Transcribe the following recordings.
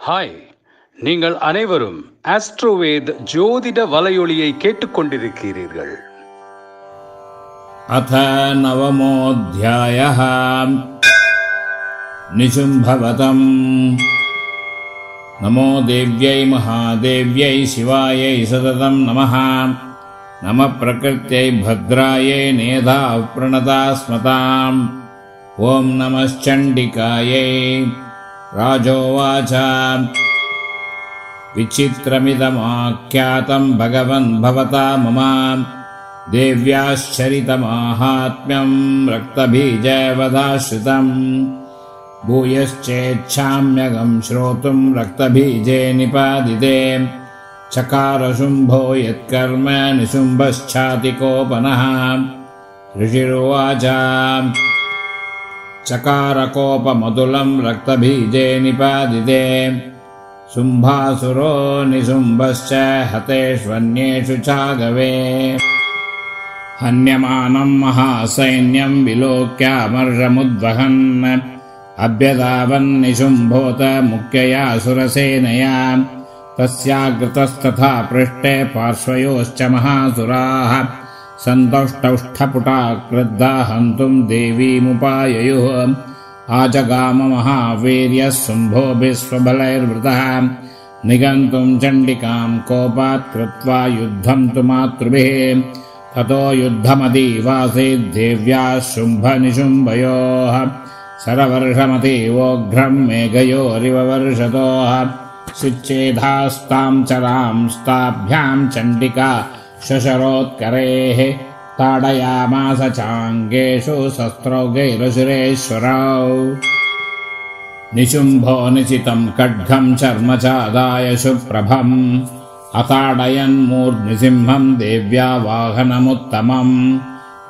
Hi நீங்கள் அனைவரும் ஆஸ்ட்ரோவேத் ஜோதிட வலையொலியை கேட்டுக்கொண்டிருக்கிறீர்கள். அத நவமோத்தியாய நிசும்பவதம் நமோ தேவ்யை மகாதேவ்யை சிவாயை சததம் நம நம பிரகிருத்தை பத்ராயை நேதா பிரணதா ஸ்மதாம். ஓம் நமச்சண்டிகாயை राजोवाच। विचित्रमिदमाख्यातं भगवन् भवता मम। देव्याश्चरितमाहात्म्यम् रक्तबीजवदाश्रितम् भूयश्चेच्छाम्यगम् श्रोतुम् रक्तबीजे निपादिते। चकारशुम्भो यत्कर्म निशुम्भश्चातिकोपनः। ऋषिरुवाच चकारकोपमतुलम् रक्तबीजे निपादिते शुम्भासुरो निशुम्भश्च हतेष्वन्येषु चागवे। हन्यमानम् महासैन्यम् विलोक्यामर्षमुद्वहन्। अभ्यधावन्निशुम्भोत मुख्यया सुरसेनया तस्याग्रतस्तथा पृष्ठे पार्श्वयोश्च महासुराः सन्तौष्टौष्ठपुटा क्रुद्धा हन्तुम् देवीमुपाययुः। आजगाममहावीर्यः शुम्भोभिः स्वबलैर्वृतः निगन्तुम् चण्डिकाम् कोपात् कृत्वा युद्धम् तु मातृभिः। ततो युद्धमतीवासीद्देव्याः शुम्भनिशुम्भयोः सरवर्षमतीवोघ्रम् मेघयोरिव वर्षतोः शिच्छेधास्ताम् चरांस्ताभ्याम् चण्डिका शशरोत्करेः ताडयामास चाङ्गेषु शस्त्रौगैरसुरेश्वरौ। निशुम्भो निशितम् खड्गम् चर्म चादाय शुप्रभम्। अताडयन्मूर्ध्निसिंहम् देव्या वाहनमुत्तमम्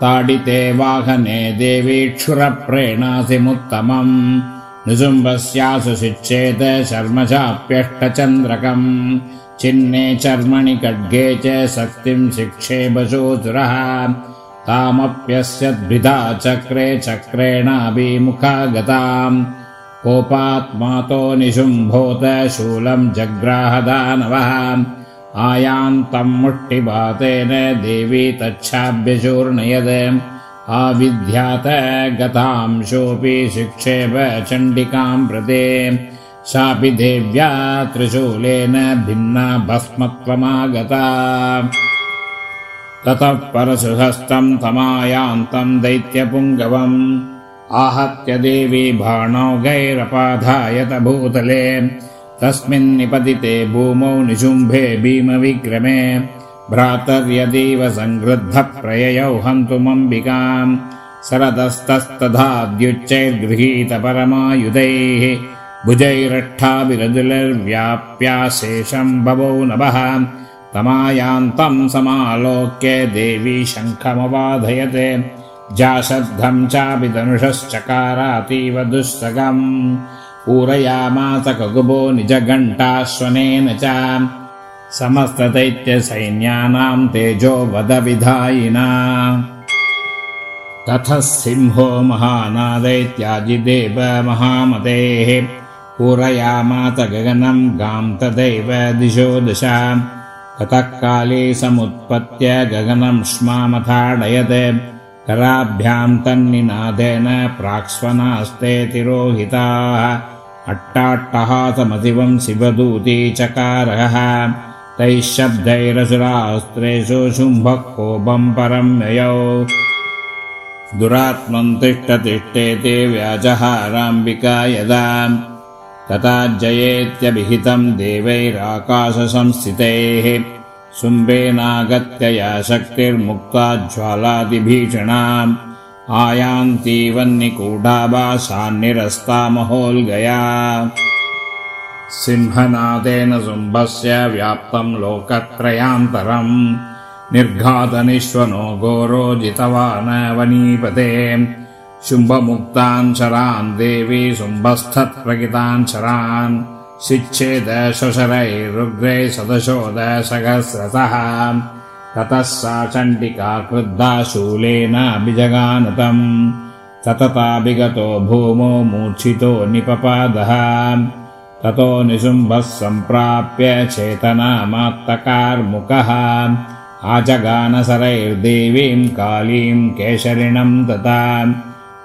ताडिते वाहने देवीक्षुरप्रेणासिमुत्तमम् निशुम्भस्यासु शिच्छेत शर्म चाप्यष्टचन्द्रकम् चिह्ने चर्मणि खड्गे च शक्तिम् शिक्षे बशोचुरः तामप्यस्यद्भिधा चक्रे चक्रेणाभिमुखा गताम् कोपात्मातो निशुम्भोत शूलम् जग्राहदानवः। आयान्तम् मुष्टिपातेन देवी तच्छाभ्यशूर्णयद आविध्यात गतांशोऽपि शिक्षेप चण्डिकाम् प्रते सापि देव्या त्रिशूलेन भिन्ना भस्मत्वमागता। ततः परशुहस्तम् तमायान्तम् दैत्यपुङ्गवम् आहत्य देवी बाणौगैरपाधायत भूतले। तस्मिन्निपतिते भूमौ निशुम्भे भीमविक्रमे। भ्रातर्यदीव सङ्गृद्धः प्रययौ हन्तुमम्बिकाम्। सरतस्तस्तथाद्युच्चैर्गृहीत परमायुधैः भुजैरट्ठाभिरदुलर्व्याप्याशेषम् बभौ नभः तमायान्तम् समालोक्य देवी शङ्खमवाधयते। जाशब्दम् चापि धनुषश्चकारातीव दुःसगम्। पूरयामास ककुबो निजघण्टाश्वनेन च। समस्तदैत्यसैन्यानाम् तेजो वदविधायिना ततः सिंहो महानादैत्याजिदेव महामतेः पूरयामास गगनम् गाम् तदैव दिशो दशा ततः काले समुत्पत्य गगनम् श्मामथाडयत्। कराभ्याम् तन्निनादेन प्राक्स्वनास्ते तिरोहिताः। अट्टाट्टहासमतिवम् शिवदूती चकारः। तैः शब्दैरसुरास्त्रेषु शुम्भः कोपम् परम् ययौ। दुरात्मम् तिष्ठतिष्ठेति व्याजहाराम्बिका यदा तथा जयेत्यभिहितम् देवैराकाशसंस्थितैः। शुम्भेनागत्य या शक्तिर्मुक्ता ज्वालादिभीषणाम्। आयान्तीवन्निकूढाभासान्निरस्ता महोल्गया सिंहनादेन शुम्भस्य व्याप्तम् लोकत्रयान्तरम्। निर्घातनिश्वनो घोरो जितवान् वनीपते शुम्भमुक्तान् शरान् देवी शुम्भस्थत्प्रगितान् शरान् शिच्छेद शशरैरुग्रे सदशोद सहस्रतः ततः सा चण्डिका क्रुद्धा शूलेनाभिजगानतम्। सतताभिगतो भूमो मूर्छितो निपपादः। ततो निशुम्भः सम्प्राप्य चेतनामात्तकार्मुकः। आजगानसरैर्देवीम् कालीम् केशरिणम् तथा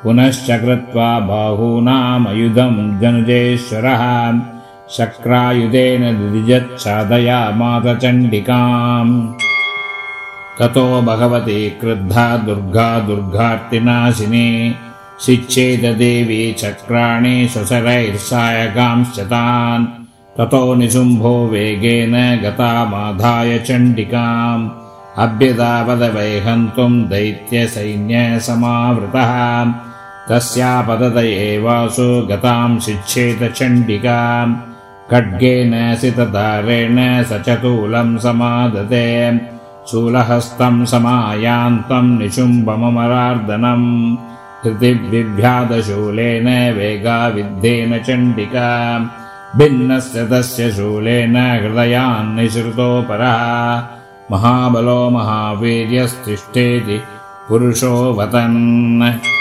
पुनश्च कृत्वा बाहूनामयुधम् जनुजेश्वरः शक्रायुधेन दिदिजच्छादयामात चण्डिकाम् ततो भगवती क्रुद्धा दुर्गा दुर्गार्तिनाशिनी शिच्छेददेवी चक्राणि स्वशरैर्सायकांश्च तान् ततो निशुम्भो वेगेन गतामाधाय चण्डिकाम्। अभ्यदापदवैहन्तुम् दैत्यसैन्यसमावृतः तस्यापतत एवासु गताम् शिच्छेत चण्डिकाम् खड्गेन सितधारेण स चतुलम् समादते। शूलहस्तम् समायान्तम् निशुम्भममरार्दनम् हृतिविभ्यादशूलेन वेगाविद्धेन चण्डिका। भिन्नस्य तस्य शूलेन हृदयान्निसृतोपरः महाबलो महावीर्यस्तिष्ठेति पुरुषो वतन्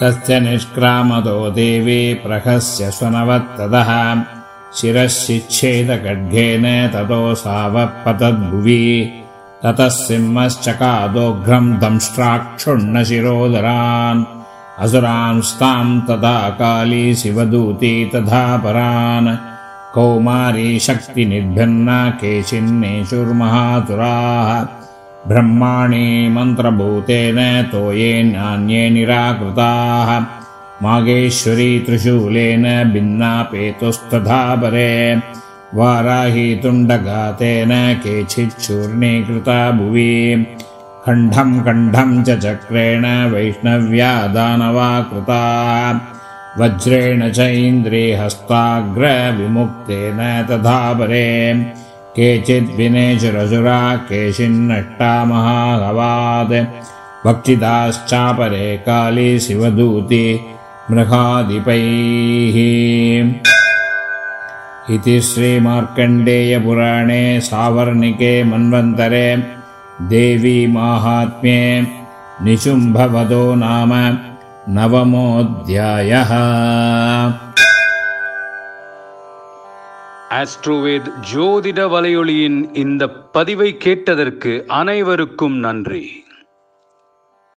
तस्य निष्क्रामतो देवी प्रहस्य स्वनवत्तदः। शिरः शिच्छेदखड्गेन ततो सावपतद्भुवि। ततः सिंहश्चकादोघ्रम् दंष्ट्राक्षुण्णशिरोदरान्। असुरांस्ताम् तथा काली शिवदूती तथा परान्। कौमारी शक्तिनिर्भिन्ना केशिन्नेषुर्महातुराः ब्रह्माणि मन्त्रभूतेन तोयेनान्ये निराकृताः। मागेश्वरी त्रिशूलेन भिन्नापेतुस्तथा परे। वाराही तुण्डघातेन केचिच्चूर्णीकृता भुवि। खण्डम् कण्ठम् च चक्रेण वैष्णव्या दानवा कृता वज्रेण च इन्द्रियहस्ताग्रविमुक्तेन तथा परे केचिद्विनेशुरसुरा केचिन्नष्टा महाहवात् भक्षिताश्चापरे काली शिवदूति मृगाधिपैः इति श्रीमार्कण्डेयपुराणे सावर्णिके मन्वन्तरे देवी माहात्म्ये निशुम्भवधो नाम नवमोऽध्यायः ஆஸ்ட்ரோவேத் ஜோதிட வலையொலியின் இந்த பதிவை கேட்டதற்கு அனைவருக்கும் நன்றி.